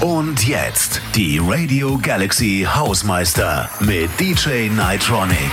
Und jetzt die Radio Galaxy Hausmeister mit DJ Nitronic.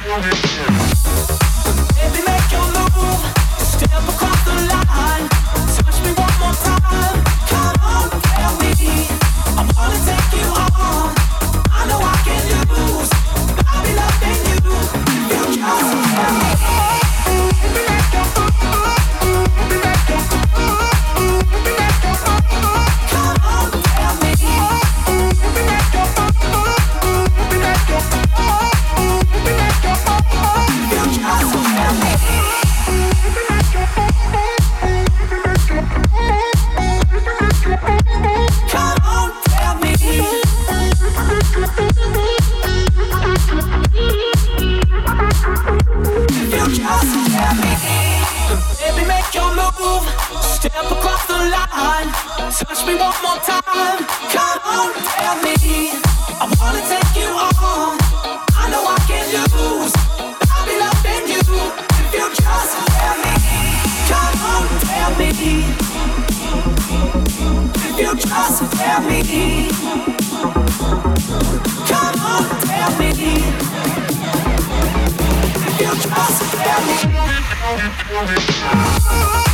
Música Feel your muscles, belly.